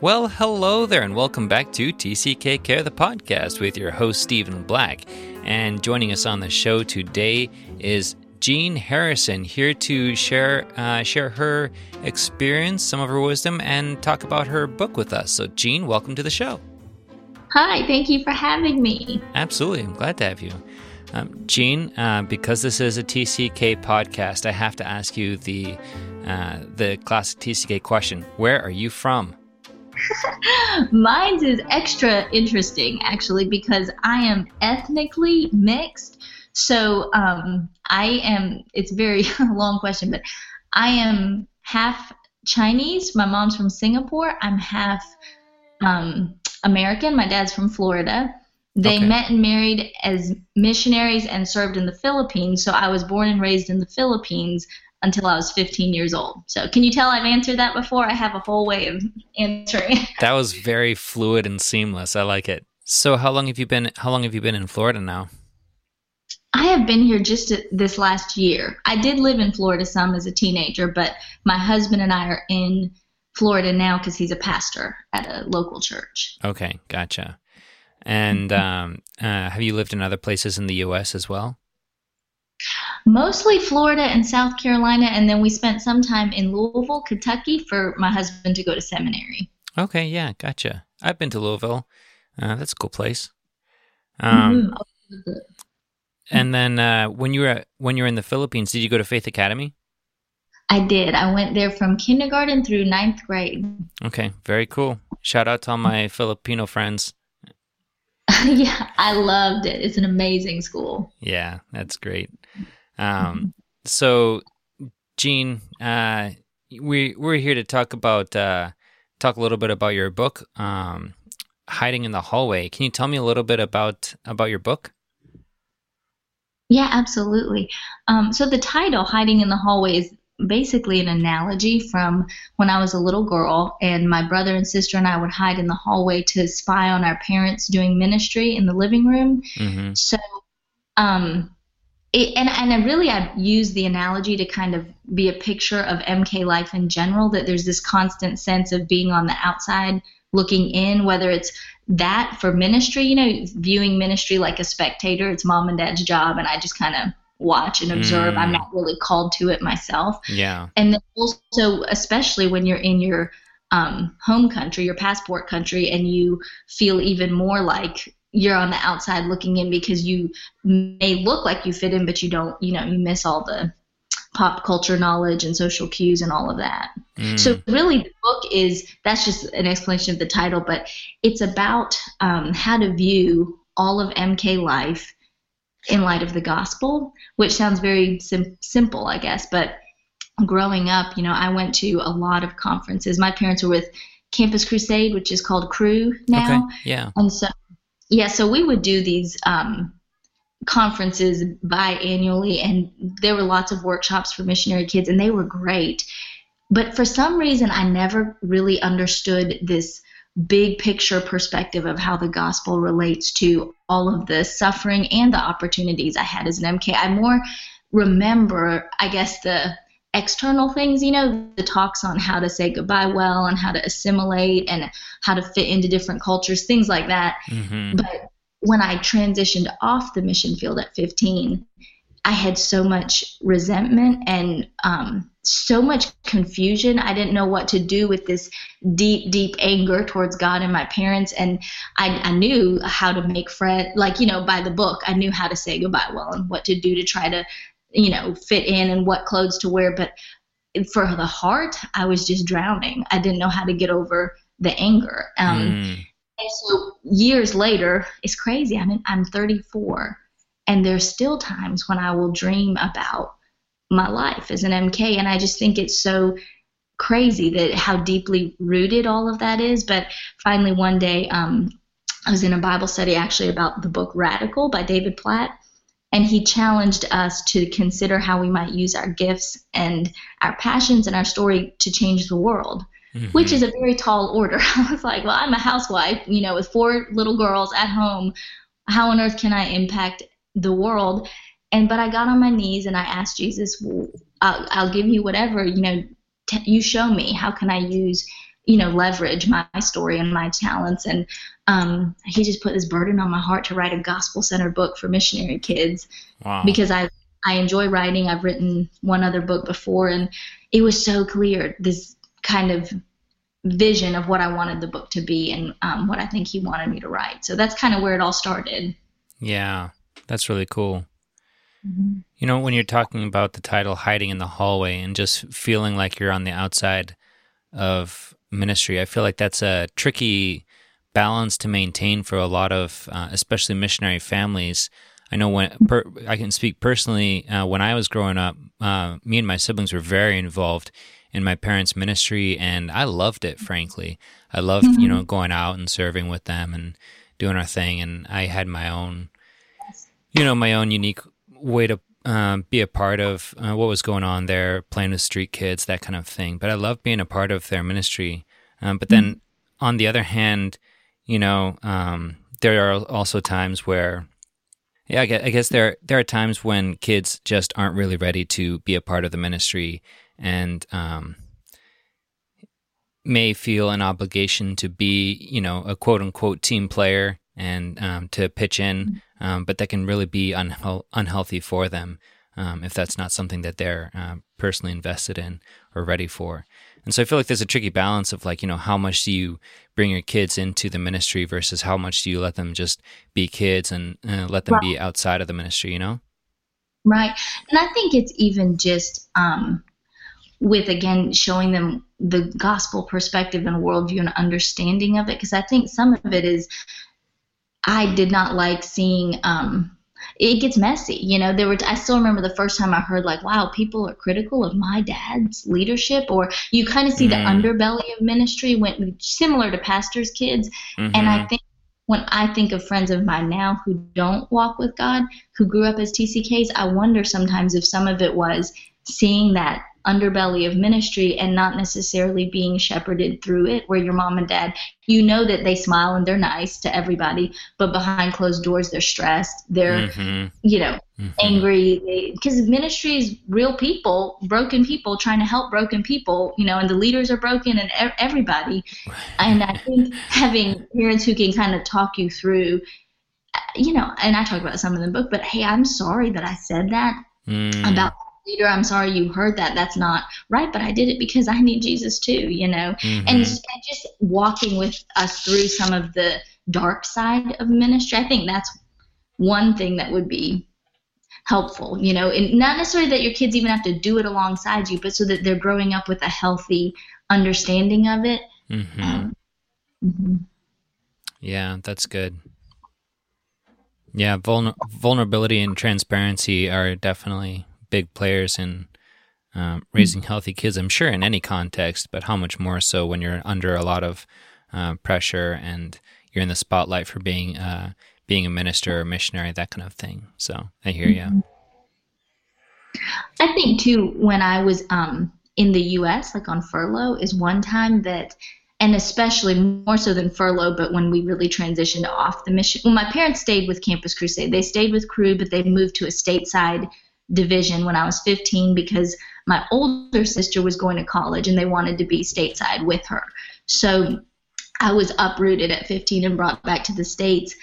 Well, hello there, and welcome back to TCK Care, the podcast, with your host, Stephen Black. And joining us on the show today is Jean Harrison, here to share uh, share her experience, some of her wisdom, and talk about her book with us. So, Jean, welcome to the show. Hi, thank you for having me. Absolutely, I'm glad to have you. Um, Jean, uh, because this is a TCK podcast, I have to ask you the uh, the classic TCK question: Where are you from? Mine's is extra interesting, actually, because I am ethnically mixed. So um, I am. It's a very long question, but I am half Chinese. My mom's from Singapore. I'm half um, American. My dad's from Florida. They Okay. met and married as missionaries and served in the Philippines. So I was born and raised in the Philippines until I was 15 years old. So can you tell I've answered that before? I have a whole way of answering. That was very fluid and seamless. I like it. So, how long have you been? How long have you been in Florida now? I have been here just this last year. I did live in Florida some as a teenager, but my husband and I are in Florida now because he's a pastor at a local church. Okay, gotcha. And um, uh, have you lived in other places in the U.S. as well? Mostly Florida and South Carolina, and then we spent some time in Louisville, Kentucky for my husband to go to seminary. Okay, yeah, gotcha. I've been to Louisville. Uh, that's a cool place. Um, Mhm. And then uh, when you were when you were in the Philippines, did you go to Faith Academy? I did. I went there from kindergarten through ninth grade. Okay, very cool. Shout out to all my Filipino friends. yeah, I loved it. It's an amazing school. Yeah, that's great. Um, so, Jean, uh, we we're here to talk about uh, talk a little bit about your book, um, "Hiding in the Hallway." Can you tell me a little bit about about your book? Yeah, absolutely. Um, so the title, Hiding in the Hallway, is basically an analogy from when I was a little girl and my brother and sister and I would hide in the hallway to spy on our parents doing ministry in the living room. hmm So, um, it, and and I really I use the analogy to kind of be a picture of MK life in general. That there's this constant sense of being on the outside looking in, whether it's that for ministry, you know, viewing ministry like a spectator. It's mom and dad's job, and I just kind of watch and observe. Mm. I'm not really called to it myself Yeah. and then also especially when you're in your um, home country your passport country and you feel even more like you're on the outside looking in because you may look like you fit in but you don't you know you miss all the pop culture knowledge and social cues and all of that Mm. so really the book is that's just an explanation of the title but it's about um, how to view all of mk life in light of the gospel which sounds very sim- simple i guess but growing up you know i went to a lot of conferences my parents were with campus crusade which is called Cru now okay. Yeah. and so, yeah, so we would do these um, conferences biannually, and there were lots of workshops for missionary kids, and they were great. But for some reason, I never really understood this big picture perspective of how the gospel relates to all of the suffering and the opportunities I had as an MK. I more remember, I guess, the external things, you know, the talks on how to say goodbye well and how to assimilate and how to fit into different cultures, things like that. hmm But when I transitioned off the mission field at 15, I had so much resentment and um, so much confusion. I didn't know what to do with this deep, deep anger towards God and my parents. And I, I knew how to make friends, like, you know, by the book, I knew how to say goodbye well and what to do to try to, you know, fit in and what clothes to wear. But for the heart, I was just drowning. I didn't know how to get over the anger. Um, Mm. and so years later, it's crazy. I mean, I'm 34, and there's still times when I will dream about my life as an MK, and I just think it's so crazy that how deeply rooted all of that is. But finally, one day, um, I was in a Bible study actually about the book Radical by David Platt, and he challenged us to consider how we might use our gifts and our passions and our story to change the world Mhm. which is a very tall order. I was like, well, I'm a housewife, you know, with four little girls at home. How on earth can I impact the world? And but I got on my knees and I asked Jesus, well, I'll, I'll give you whatever, you know, t- you show me. How can I use, you know, leverage my story and my talents. And um, he just put this burden on my heart to write a gospel centered book for missionary kids wow. because I, I enjoy writing. I've written one other book before, and it was so clear this kind of vision of what I wanted the book to be and um, what I think he wanted me to write. So that's kind of where it all started. Yeah, that's really cool. Mm-hmm. You know, when you're talking about the title Hiding in the Hallway and just feeling like you're on the outside of ministry, I feel like that's a tricky balance to maintain for a lot of, uh, especially missionary families. I know when per, I can speak personally, uh, when I was growing up, uh, me and my siblings were very involved in my parents' ministry, and I loved it. Frankly, I loved mm-hmm. you know going out and serving with them and doing our thing, and I had my own, you know, my own unique way to um, be a part of uh, what was going on there, playing with street kids, that kind of thing. But I love being a part of their ministry. Um, but then, mm-hmm. on the other hand, you know, um, there are also times where, yeah, I guess, I guess there there are times when kids just aren't really ready to be a part of the ministry and um, may feel an obligation to be, you know, a quote unquote team player and um, to pitch in, mm-hmm. Um, but that can really be unhe- unhealthy for them um, if that's not something that they're uh, personally invested in or ready for. And so I feel like there's a tricky balance of like, you know, how much do you bring your kids into the ministry versus how much do you let them just be kids and uh, let them right. be outside of the ministry, you know? Right. And I think it's even just um, with, again, showing them the gospel perspective and worldview and understanding of it. Because I think some of it is I did not like seeing. Um, it gets messy, you know. There were. I still remember the first time I heard like, "Wow, people are critical of my dad's leadership," or you kind of see mm-hmm. the underbelly of ministry when similar to pastors' kids. Mm-hmm. And I think when I think of friends of mine now who don't walk with God, who grew up as TCKs, I wonder sometimes if some of it was seeing that underbelly of ministry and not necessarily being shepherded through it where your mom and dad you know that they smile and they're nice to everybody but behind closed doors they're stressed they're mm-hmm. you know mm-hmm. angry because ministry is real people broken people trying to help broken people you know and the leaders are broken and everybody and i think having parents who can kind of talk you through you know and i talk about some in the book but hey i'm sorry that i said that mm. about I'm sorry you heard that. That's not right, but I did it because I need Jesus too, you know? Mm-hmm. And, and just walking with us through some of the dark side of ministry, I think that's one thing that would be helpful, you know, and not necessarily that your kids even have to do it alongside you, but so that they're growing up with a healthy understanding of it. Mm-hmm. Um, mm-hmm. Yeah, that's good. Yeah, vulner- vulnerability and transparency are definitely big players in um, raising healthy kids. I'm sure in any context, but how much more so when you're under a lot of uh, pressure and you're in the spotlight for being uh, being a minister or missionary, that kind of thing. So I hear you. Mm-hmm. I think too when I was um, in the U.S., like on furlough, is one time that and especially more so than furlough, but when we really transitioned off the mission. Well, my parents stayed with Campus Crusade. They stayed with Cru, but they moved to a stateside division when I was 15 because my older sister was going to college and they wanted to be stateside with her. So I was uprooted at 15 and brought back to the States.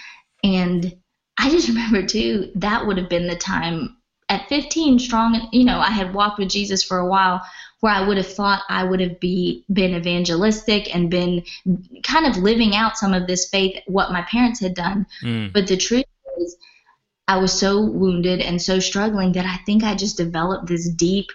And I just remember, too, that would have been the time at 15, strong, you know, I had walked with Jesus for a while where I would have thought I would have be, been evangelistic and been kind of living out some of this faith, what my parents had done. Mm. But the truth is, I was so wounded and so struggling that I think I just developed this deep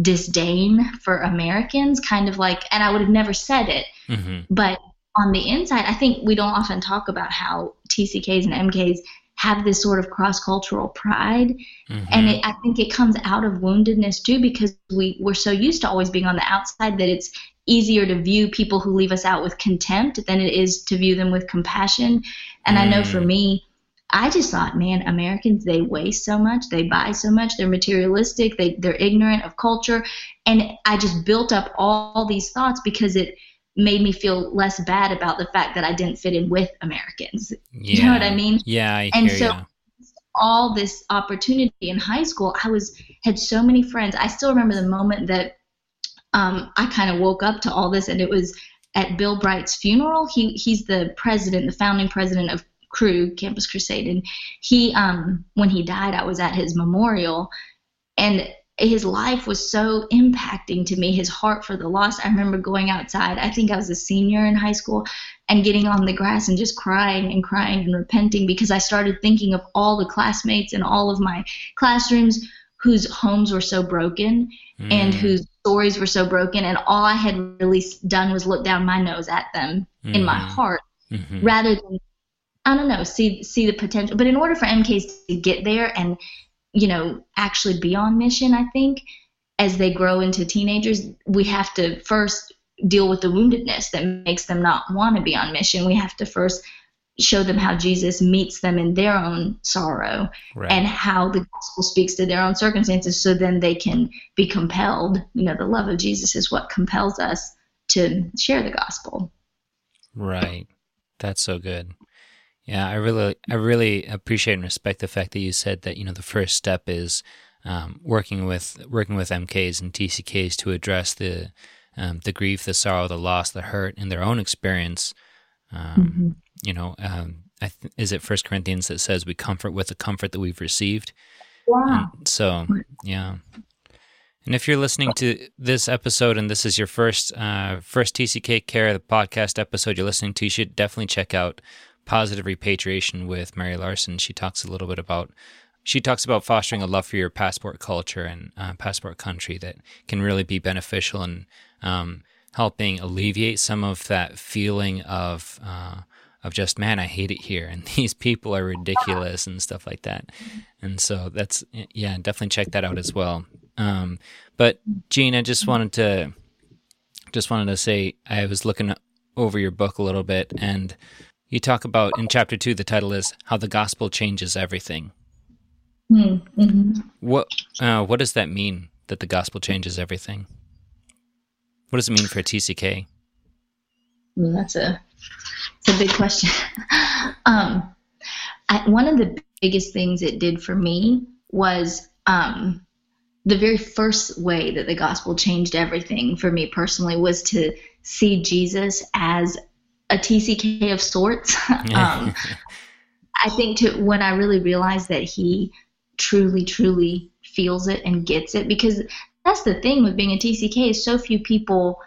disdain for Americans, kind of like, and I would have never said it, mm-hmm. but on the inside, I think we don't often talk about how TCKs and MKs have this sort of cross cultural pride. Mm-hmm. And it, I think it comes out of woundedness too, because we, we're so used to always being on the outside that it's easier to view people who leave us out with contempt than it is to view them with compassion. And mm. I know for mm. me, I just thought, man, Americans they waste so much, they buy so much, they're materialistic, they they're ignorant of culture, and I just built up all these thoughts because it made me feel less bad about the fact that I didn't fit in with Americans. Yeah. You know what I mean? Yeah, I and so you. all this opportunity in high school, I was had so many friends. I still remember the moment that um, I kind of woke up to all this, and it was at Bill Bright's funeral. He he's the president, the founding president of Cru Campus Crusade, and he um when he died, I was at his memorial, and his life was so impacting to me his heart for the lost i remember going outside i think i was a senior in high school and getting on the grass and just crying and crying and repenting because i started thinking of all the classmates and all of my classrooms whose homes were so broken mm. and whose stories were so broken and all i had really done was look down my nose at them mm. in my mm-hmm. heart mm-hmm. rather than i don't know see see the potential but in order for mks to get there and you know, actually be on mission, I think, as they grow into teenagers, we have to first deal with the woundedness that makes them not want to be on mission. We have to first show them how Jesus meets them in their own sorrow right. and how the gospel speaks to their own circumstances so then they can be compelled. You know, the love of Jesus is what compels us to share the gospel. Right. That's so good. Yeah, I really, I really appreciate and respect the fact that you said that you know the first step is um, working with working with MKs and TCKs to address the um, the grief, the sorrow, the loss, the hurt in their own experience. Um, mm-hmm. You know, um, th- is it First Corinthians that says we comfort with the comfort that we've received? Wow. And so, yeah. And if you're listening to this episode and this is your first uh, first TCK Care the podcast episode you're listening to, you should definitely check out positive repatriation with Mary Larson, she talks a little bit about she talks about fostering a love for your passport culture and uh, passport country that can really be beneficial in um, helping alleviate some of that feeling of uh, of just man, I hate it here, and these people are ridiculous and stuff like that. And so that's yeah, definitely check that out as well. Um, but Jean, I just wanted to just wanted to say I was looking over your book a little bit and you talk about in chapter two, the title is How the Gospel Changes Everything. Hmm, mm-hmm. What, uh, what does that mean that the gospel changes everything? What does it mean for a TCK? Well, that's a, that's a big question. um, I, one of the biggest things it did for me was um, the very first way that the gospel changed everything for me personally was to see Jesus as a TCK of sorts. um, I think to when I really realized that he truly, truly feels it and gets it, because that's the thing with being a TCK is so few people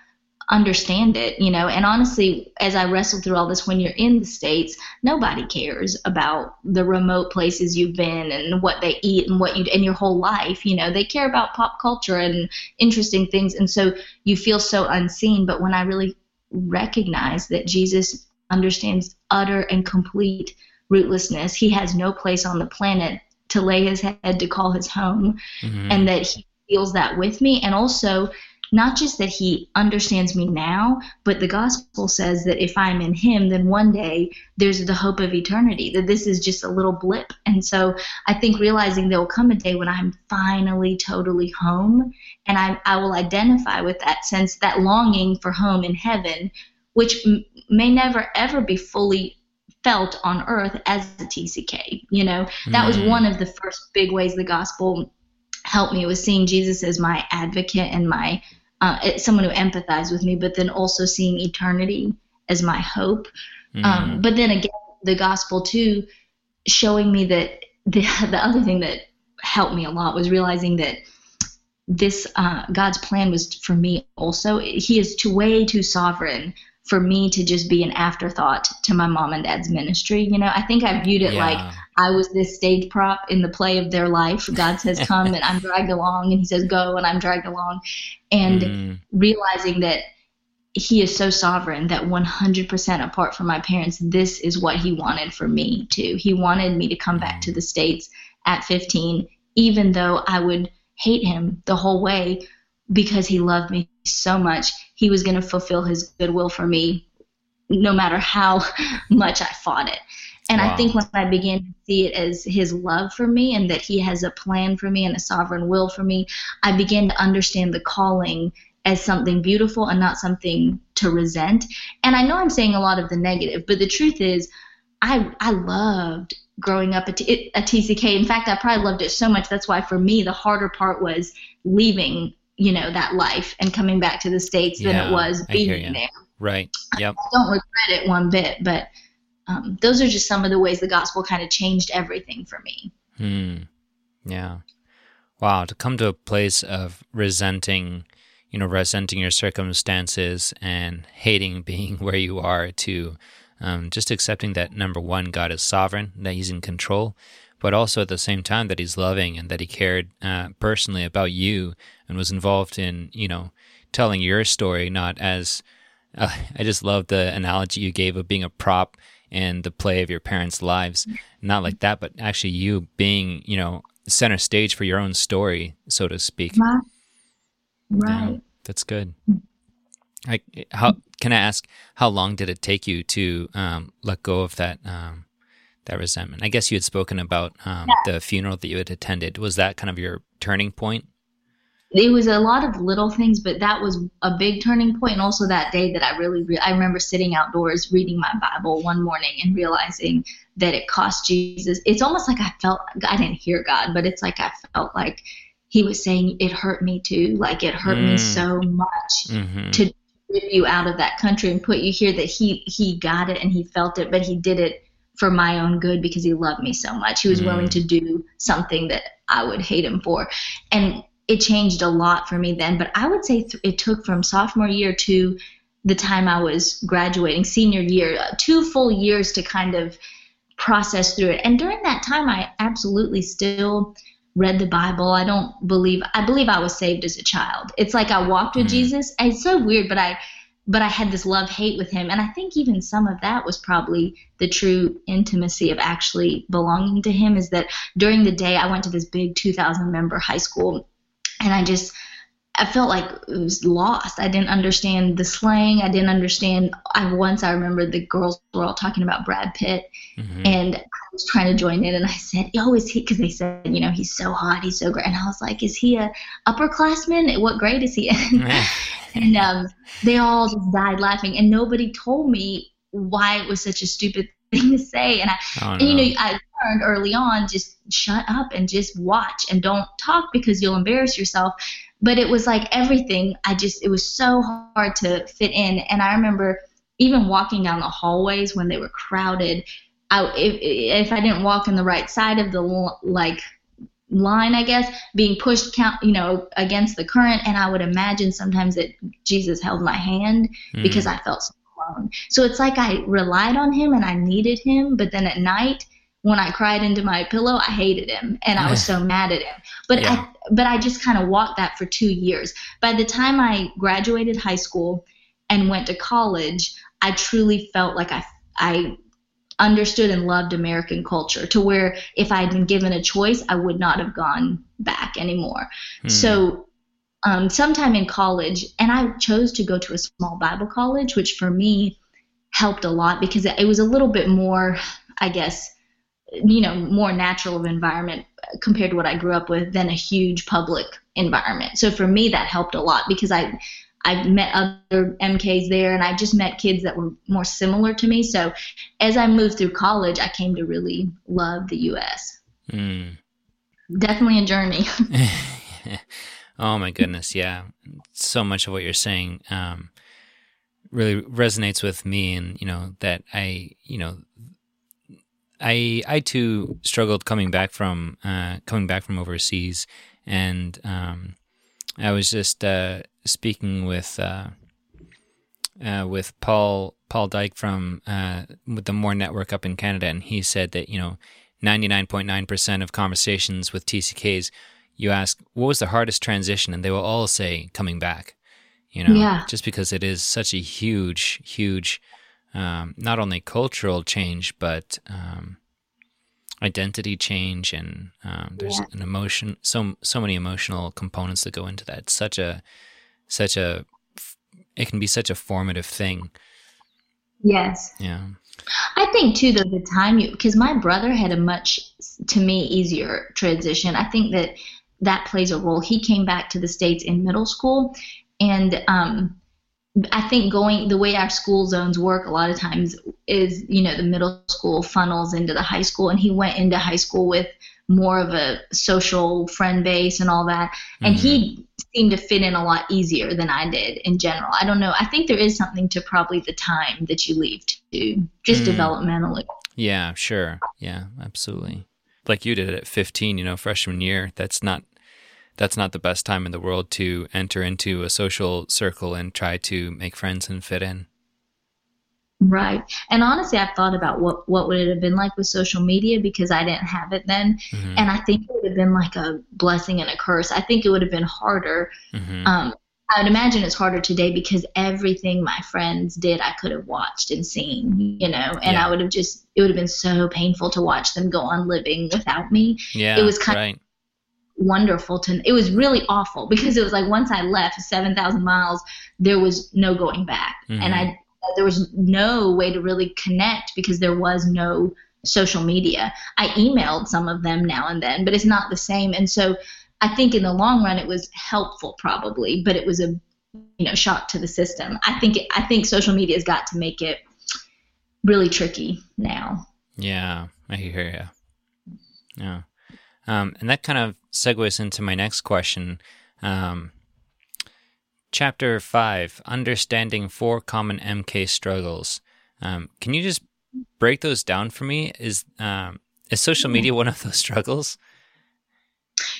understand it, you know. And honestly, as I wrestled through all this, when you're in the states, nobody cares about the remote places you've been and what they eat and what you and your whole life. You know, they care about pop culture and interesting things, and so you feel so unseen. But when I really recognize that Jesus understands utter and complete rootlessness. He has no place on the planet to lay his head to call his home, mm-hmm. and that he feels that with me. And also, not just that he understands me now, but the gospel says that if I'm in him, then one day there's the hope of eternity, that this is just a little blip. And so I think realizing there will come a day when I'm finally totally home and I, I will identify with that sense, that longing for home in heaven, which m- may never ever be fully felt on earth as a TCK. You know, that mm. was one of the first big ways the gospel helped me was seeing Jesus as my advocate and my uh, someone who empathized with me, but then also seeing eternity as my hope. Mm. Um, but then again, the gospel too, showing me that the the other thing that helped me a lot was realizing that this uh, God's plan was for me also. He is too way too sovereign for me to just be an afterthought to my mom and dad's ministry. You know, I think I viewed it yeah. like I was this stage prop in the play of their life. God says come and I'm dragged along, and He says go and I'm dragged along, and mm. realizing that He is so sovereign that 100% apart from my parents, this is what He wanted for me too. He wanted me to come back to the states at 15, even though I would hate Him the whole way because He loved me so much he was going to fulfill his goodwill for me no matter how much I fought it. And wow. I think when I began to see it as his love for me and that he has a plan for me and a sovereign will for me, I began to understand the calling as something beautiful and not something to resent. And I know I'm saying a lot of the negative, but the truth is, I I loved growing up a, T, a TCK. In fact, I probably loved it so much. That's why for me, the harder part was leaving you know that life and coming back to the states yeah, than it was being there Right. Yep. I don't regret it one bit, but um, those are just some of the ways the gospel kind of changed everything for me. Hmm. Yeah. Wow. To come to a place of resenting, you know, resenting your circumstances and hating being where you are to um, just accepting that number one, God is sovereign, that He's in control, but also at the same time that He's loving and that He cared uh, personally about you and was involved in, you know, telling your story, not as uh, I just love the analogy you gave of being a prop in the play of your parents' lives. Not like that, but actually you being, you know, center stage for your own story, so to speak. Right. Right. Yeah, that's good. Like, how can I ask how long did it take you to um, let go of that um, that resentment? I guess you had spoken about um, yeah. the funeral that you had attended. Was that kind of your turning point? It was a lot of little things, but that was a big turning point. And also that day that I really, re- I remember sitting outdoors reading my Bible one morning and realizing that it cost Jesus. It's almost like I felt I didn't hear God, but it's like I felt like He was saying it hurt me too. Like it hurt mm. me so much mm-hmm. to rip you out of that country and put you here that he he got it and he felt it but he did it for my own good because he loved me so much he was mm. willing to do something that i would hate him for and it changed a lot for me then but i would say th- it took from sophomore year to the time i was graduating senior year uh, two full years to kind of process through it and during that time i absolutely still read the Bible. I don't believe I believe I was saved as a child. It's like I walked with mm. Jesus. It's so weird, but I but I had this love hate with him, and I think even some of that was probably the true intimacy of actually belonging to him. Is that during the day I went to this big 2,000 member high school, and I just I felt like it was lost. I didn't understand the slang. I didn't understand. I once I remember the girls were all talking about Brad Pitt, mm-hmm. and I was trying to join in, and I said, "Oh, is he?" Because they said, you know, he's so hot, he's so great, and I was like, "Is he a upperclassman? What grade is he in?" and um, they all just died laughing, and nobody told me why it was such a stupid thing to say. And I, oh, no. and, you know, I learned early on just shut up and just watch and don't talk because you'll embarrass yourself. But it was like everything i just it was so hard to fit in. And i remember even walking down the hallways when they were crowded I, if, if i didn't walk in the right side of the like line i guess being pushed count you know against the current. And i would imagine sometimes that jesus held my hand mm. because i felt so alone. So it's like i relied on him and i needed him. But then at night when I cried into my pillow, I hated him and I was so mad at him. But yeah. I but I just kind of walked that for 2 years. By the time I graduated high school and went to college, I truly felt like I I understood and loved American culture to where if I had been given a choice, I would not have gone back anymore. Hmm. So um, sometime in college, and I chose to go to a small Bible college, which for me helped a lot because it was a little bit more, I guess, you know more natural of environment compared to what I grew up with than a huge public environment. So for me that helped a lot because I I met other MKs there and I just met kids that were more similar to me. So as I moved through college, I came to really love the US. Mm. Definitely a journey. oh my goodness, yeah. So much of what you're saying um, really resonates with me and you know that I, you know, I I too struggled coming back from uh, coming back from overseas, and um, I was just uh, speaking with uh, uh with Paul Paul Dyke from uh, with the More Network up in Canada, and he said that you know ninety nine point nine percent of conversations with TCKs, you ask what was the hardest transition, and they will all say coming back. You know, yeah. just because it is such a huge, huge um, not only cultural change, but um, identity change, and um, there's yeah. an emotion, so so many emotional components that go into that. It's such a such a it can be such a formative thing. Yes. Yeah. I think too, though, the time you because my brother had a much to me easier transition. I think that that plays a role. He came back to the states in middle school, and um, I think going the way our school zones work a lot of times is, you know, the middle school funnels into the high school, and he went into high school with more of a social friend base and all that. And mm-hmm. he seemed to fit in a lot easier than I did in general. I don't know. I think there is something to probably the time that you leave to just mm. developmentally. Yeah, sure. Yeah, absolutely. Like you did at 15, you know, freshman year, that's not that's not the best time in the world to enter into a social circle and try to make friends and fit in. Right. And honestly, I've thought about what, what would it have been like with social media because I didn't have it then. Mm-hmm. And I think it would have been like a blessing and a curse. I think it would have been harder. Mm-hmm. Um, I would imagine it's harder today because everything my friends did, I could have watched and seen, you know, and yeah. I would have just, it would have been so painful to watch them go on living without me. Yeah. It was kind right. of wonderful to, it was really awful because it was like once I left 7,000 miles, there was no going back. Mm-hmm. And I, there was no way to really connect because there was no social media. I emailed some of them now and then, but it's not the same. And so I think in the long run it was helpful probably, but it was a you know shock to the system. I think it, I think social media has got to make it really tricky now. Yeah, I hear you. Yeah, um, and that kind of segues into my next question. Um, Chapter 5 Understanding Four Common MK Struggles. Um, can you just break those down for me? Is, um, is social media one of those struggles?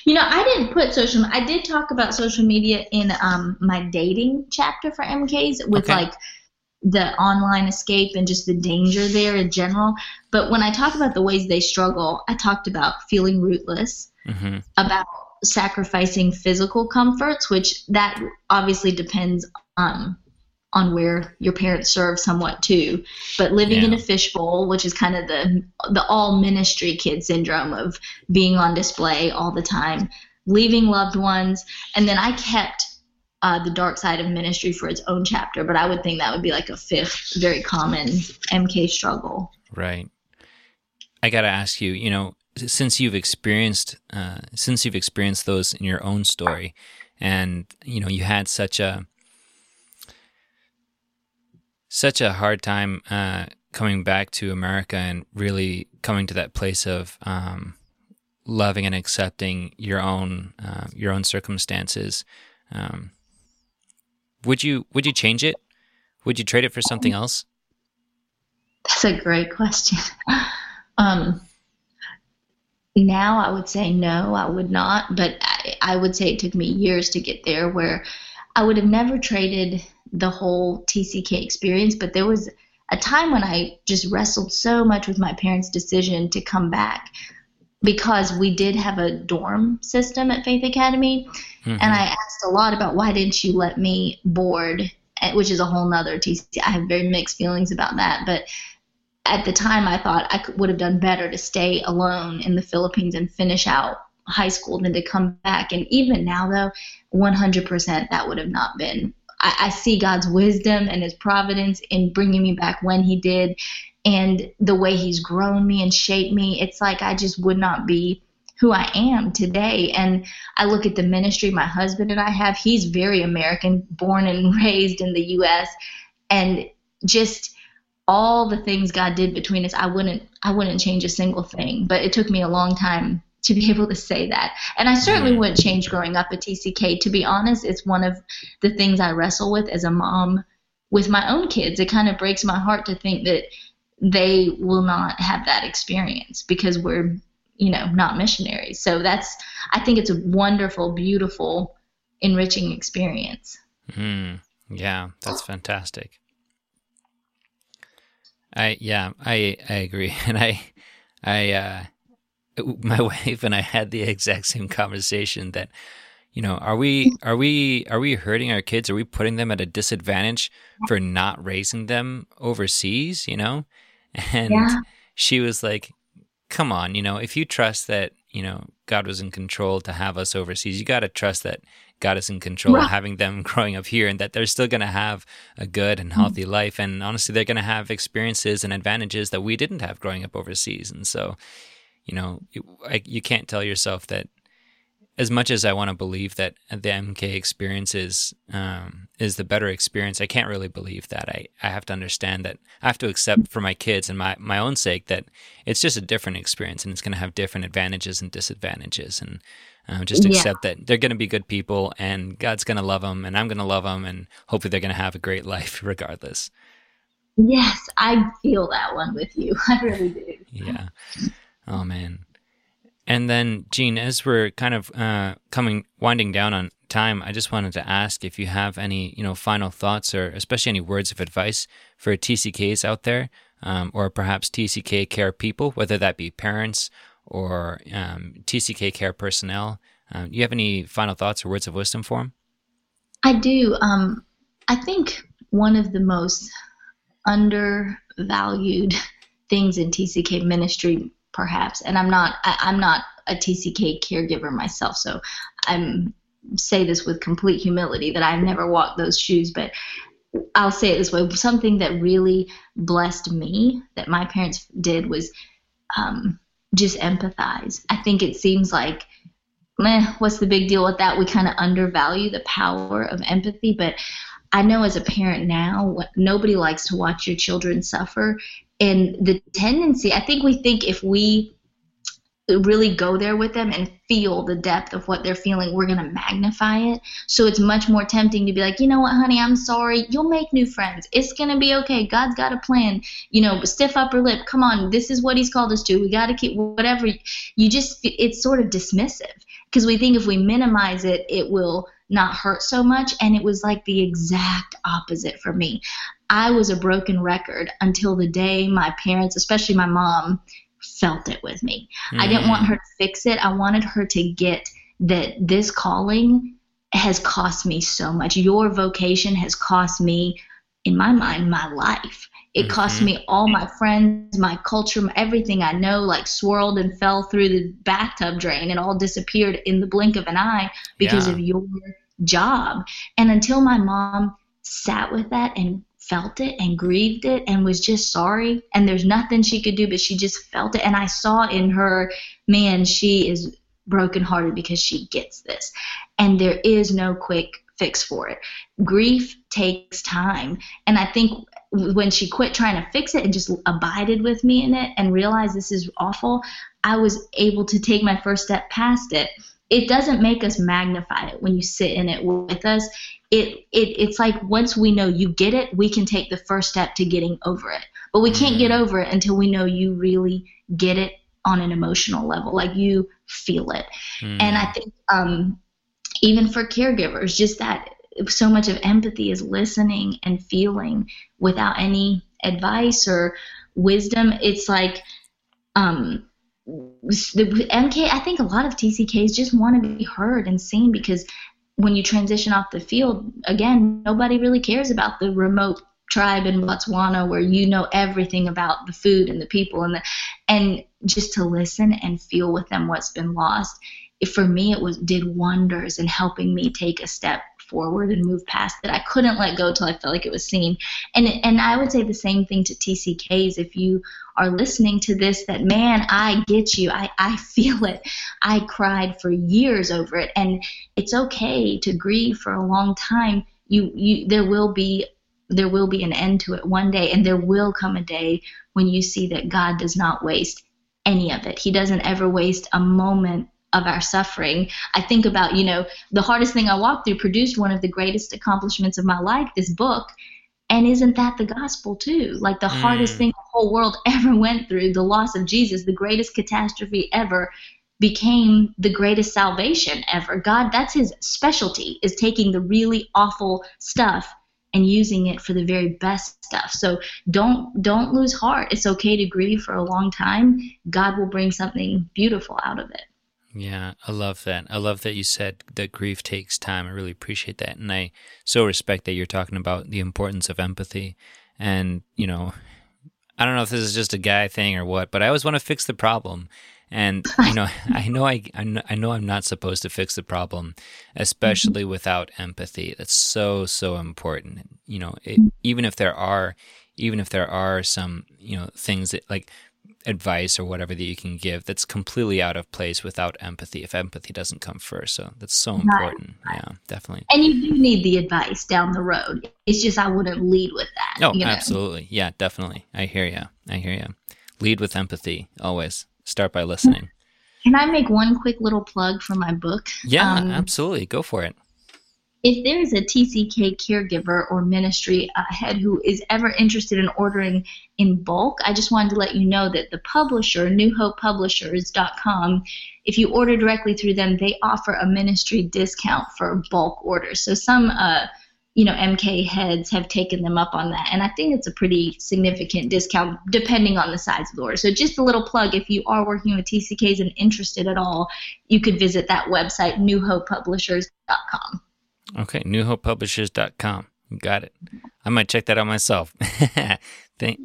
You know, I didn't put social. I did talk about social media in um, my dating chapter for MKs with okay. like the online escape and just the danger there in general. But when I talk about the ways they struggle, I talked about feeling rootless, mm-hmm. about sacrificing physical comforts, which that obviously depends um, on where your parents serve somewhat too. But living yeah. in a fishbowl, which is kind of the the all ministry kid syndrome of being on display all the time, leaving loved ones, and then I kept uh, the dark side of ministry for its own chapter. But I would think that would be like a fifth very common MK struggle. Right. I got to ask you, you know, since you've experienced uh, since you've experienced those in your own story, and you know you had such a such a hard time uh, coming back to America and really coming to that place of um, loving and accepting your own uh, your own circumstances. Um, would you would you change it? Would you trade it for something else? That's a great question. um, now I would say no, I would not, but I, I would say it took me years to get there where I would have never traded the whole TCK experience, but there was a time when I just wrestled so much with my parents' decision to come back because we did have a dorm system at Faith Academy. Mm-hmm. And I asked a lot about why didn't you let me board, which is a whole nother TCK. I have very mixed feelings about that. But at the time I thought I could, would have done better to stay alone in the Philippines and finish out high school than to come back. And even now, though, 100% that would have not been. I, I see God's wisdom and His providence in bringing me back when He did, and the way He's grown me and shaped me. It's like I just would not be who I am today. And I look at the ministry my husband and I have. He's very American, born and raised in the U.S., and just all the things God did between us, I wouldn't I wouldn't change a single thing. But it took me a long time to be able to say that. And I certainly wouldn't change growing up at TCK. To be honest, it's one of the things I wrestle with as a mom with my own kids. It kind of breaks my heart to think that they will not have that experience because we're, you know, not missionaries. So that's I think it's a wonderful, beautiful, enriching experience. Mm, yeah, that's fantastic. I yeah, I I agree, and I I uh, my wife and I had the exact same conversation that you know are we are we are we hurting our kids? Are we putting them at a disadvantage for not raising them overseas? You know, and yeah. she was like, "Come on, you know, if you trust that you know God was in control to have us overseas, you got to trust that God is in control of having them growing up here and that they're still going to have a good and healthy mm-hmm. life. And honestly, they're going to have experiences and advantages that we didn't have growing up overseas. And so, you know, you, I, you can't tell yourself that as much as I want to believe that the MK experience is um, is the better experience, I can't really believe that. I, I have to understand that I have to accept for my kids and my, my own sake that it's just a different experience and it's going to have different advantages and disadvantages. And uh, just accept yeah. that they're going to be good people and God's going to love them and I'm going to love them and hopefully they're going to have a great life regardless. Yes, I feel that one with you. I really do. Yeah. Oh man. And then, Jean, as we're kind of uh, coming winding down on time, I just wanted to ask if you have any, you know, final thoughts or especially any words of advice for TCKs out there, um, or perhaps TCK care people, whether that be parents or um, TCK care personnel. Um, do you have any final thoughts or words of wisdom for them? I do. Um, I think one of the most undervalued things in TCK ministry perhaps. And I'm not I, I'm not a TCK caregiver myself, so I'm say this with complete humility that I've never walked those shoes, but I'll say it this way: something that really blessed me that my parents did was um, just empathize. I think it seems like, meh, what's the big deal with that? We kind of undervalue the power of empathy, but I know as a parent now, nobody likes to watch your children suffer, and the tendency i think we think if we really go there with them and feel the depth of what they're feeling we're going to magnify it. So it's much more tempting to be like you know what honey i'm sorry. You'll make new friends. It's going to be okay. God's got a plan. You know stiff upper lip. Come on. This is what he's called us to. We got to keep whatever. You just it's sort of dismissive. Because we think if we minimize it it will not hurt so much. And it was like the exact opposite for me I was a broken record until the day my parents, especially my mom, felt it with me. Mm. I didn't want her to fix it. I wanted her to get that this calling has cost me so much. Your vocation has cost me, in my mind, my life. It mm-hmm. cost me all my friends, my culture, everything I know, like swirled and fell through the bathtub drain and all disappeared in the blink of an eye because yeah. of your job. And until my mom sat with that and felt it and grieved it and was just sorry. And there's nothing she could do but she just felt it. And i saw in her man she is brokenhearted because she gets this. And there is no quick fix for it. Grief takes time. And i think when she quit trying to fix it and just abided with me in it and realized this is awful i was able to take my first step past it it doesn't make us magnify it when you sit in it with us it, it it's like once we know you get it, we can take the first step to getting over it. But we can't get mm. over it until we know you really get it on an emotional level, like you feel it. Mm. And I think um, even for caregivers, just that so much of empathy is listening and feeling without any advice or wisdom. It's like um, MK. I think a lot of TCKs just want to be heard and seen because when you transition off the field, again, nobody really cares about the remote tribe in Botswana where you know everything about the food and the people and the and just to listen and feel with them what's been lost. If for me it was did wonders in helping me take a step forward and move past it. I couldn't let go till I felt like it was seen. And and I would say the same thing to TCKs if you are listening to this that man, I get you. I, I feel it. I cried for years over it. And it's okay to grieve for a long time. You you there will be there will be an end to it one day and there will come a day when you see that God does not waste any of it. He doesn't ever waste a moment of our suffering. I think about, you know, the hardest thing I walked through produced one of the greatest accomplishments of my life, this book. And isn't that the gospel too? Like the mm. hardest thing the whole world ever went through, the loss of Jesus, the greatest catastrophe ever, became the greatest salvation ever. God, that's his specialty, is taking the really awful stuff and using it for the very best stuff. So don't don't lose heart. It's okay to grieve for a long time. God will bring something beautiful out of it. Yeah, I love that. I love that you said that grief takes time. I really appreciate that. And I so respect that you're talking about the importance of empathy. And, you know, I don't know if this is just a guy thing or what, but I always want to fix the problem. And, you know, I know I, I know I'm not supposed to fix the problem, especially mm-hmm. without empathy. That's so, so important. You know, it, even if there are, even if there are some, you know, things that like advice or whatever that you can give that's completely out of place without empathy if empathy doesn't come first. So that's so important. Yeah definitely. And you do need the advice down the road. It's just i wouldn't lead with that oh you know? absolutely. Yeah definitely. I hear you i hear you lead with empathy always. Start by listening. Can i make one quick little plug for my book? Yeah um, absolutely. Go for it if there's a TCK caregiver or ministry head who is ever interested in ordering in bulk, I just wanted to let you know that the publisher, newhopepublishers.com, if you order directly through them, they offer a ministry discount for bulk orders. So some, uh, you know, MK heads have taken them up on that, and I think it's a pretty significant discount depending on the size of the order. So just a little plug: if you are working with TCKs and interested at all, you could visit that website, newhopepublishers.com. Okay, newhopepublishers.com. Got it. I might check that out myself. thank,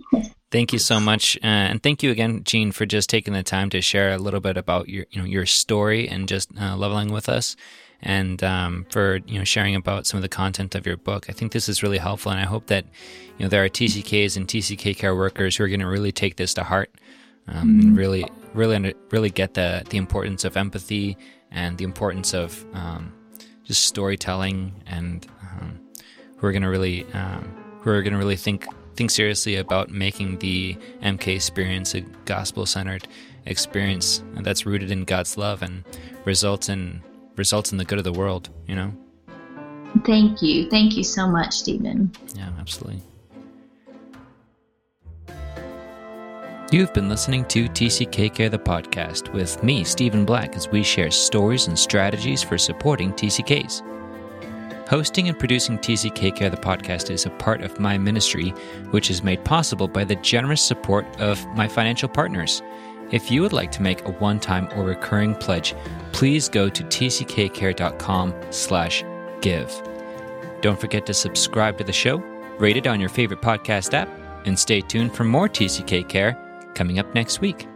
thank you so much, uh, and thank you again, Jean, for just taking the time to share a little bit about your, you know, your story and just uh, leveling with us, and um, for you know sharing about some of the content of your book. I think this is really helpful, and I hope that you know there are TCKs and TCK care workers who are going to really take this to heart, um, mm-hmm. and really, really, really get the the importance of empathy and the importance of um, just storytelling and um, who are going to really um, who are going to really think think seriously about making the MK experience a gospel centered experience that's rooted in God's love and results in results in the good of the world. You know. Thank you, thank you so much, Stephen. Yeah, absolutely. You've been listening to TCK Care the podcast with me, Stephen Black, as we share stories and strategies for supporting TCKs. Hosting and producing TCK Care the podcast is a part of my ministry, which is made possible by the generous support of my financial partners. If you would like to make a one-time or recurring pledge, please go to tckcare.com/give. Don't forget to subscribe to the show, rate it on your favorite podcast app, and stay tuned for more TCK Care coming up next week.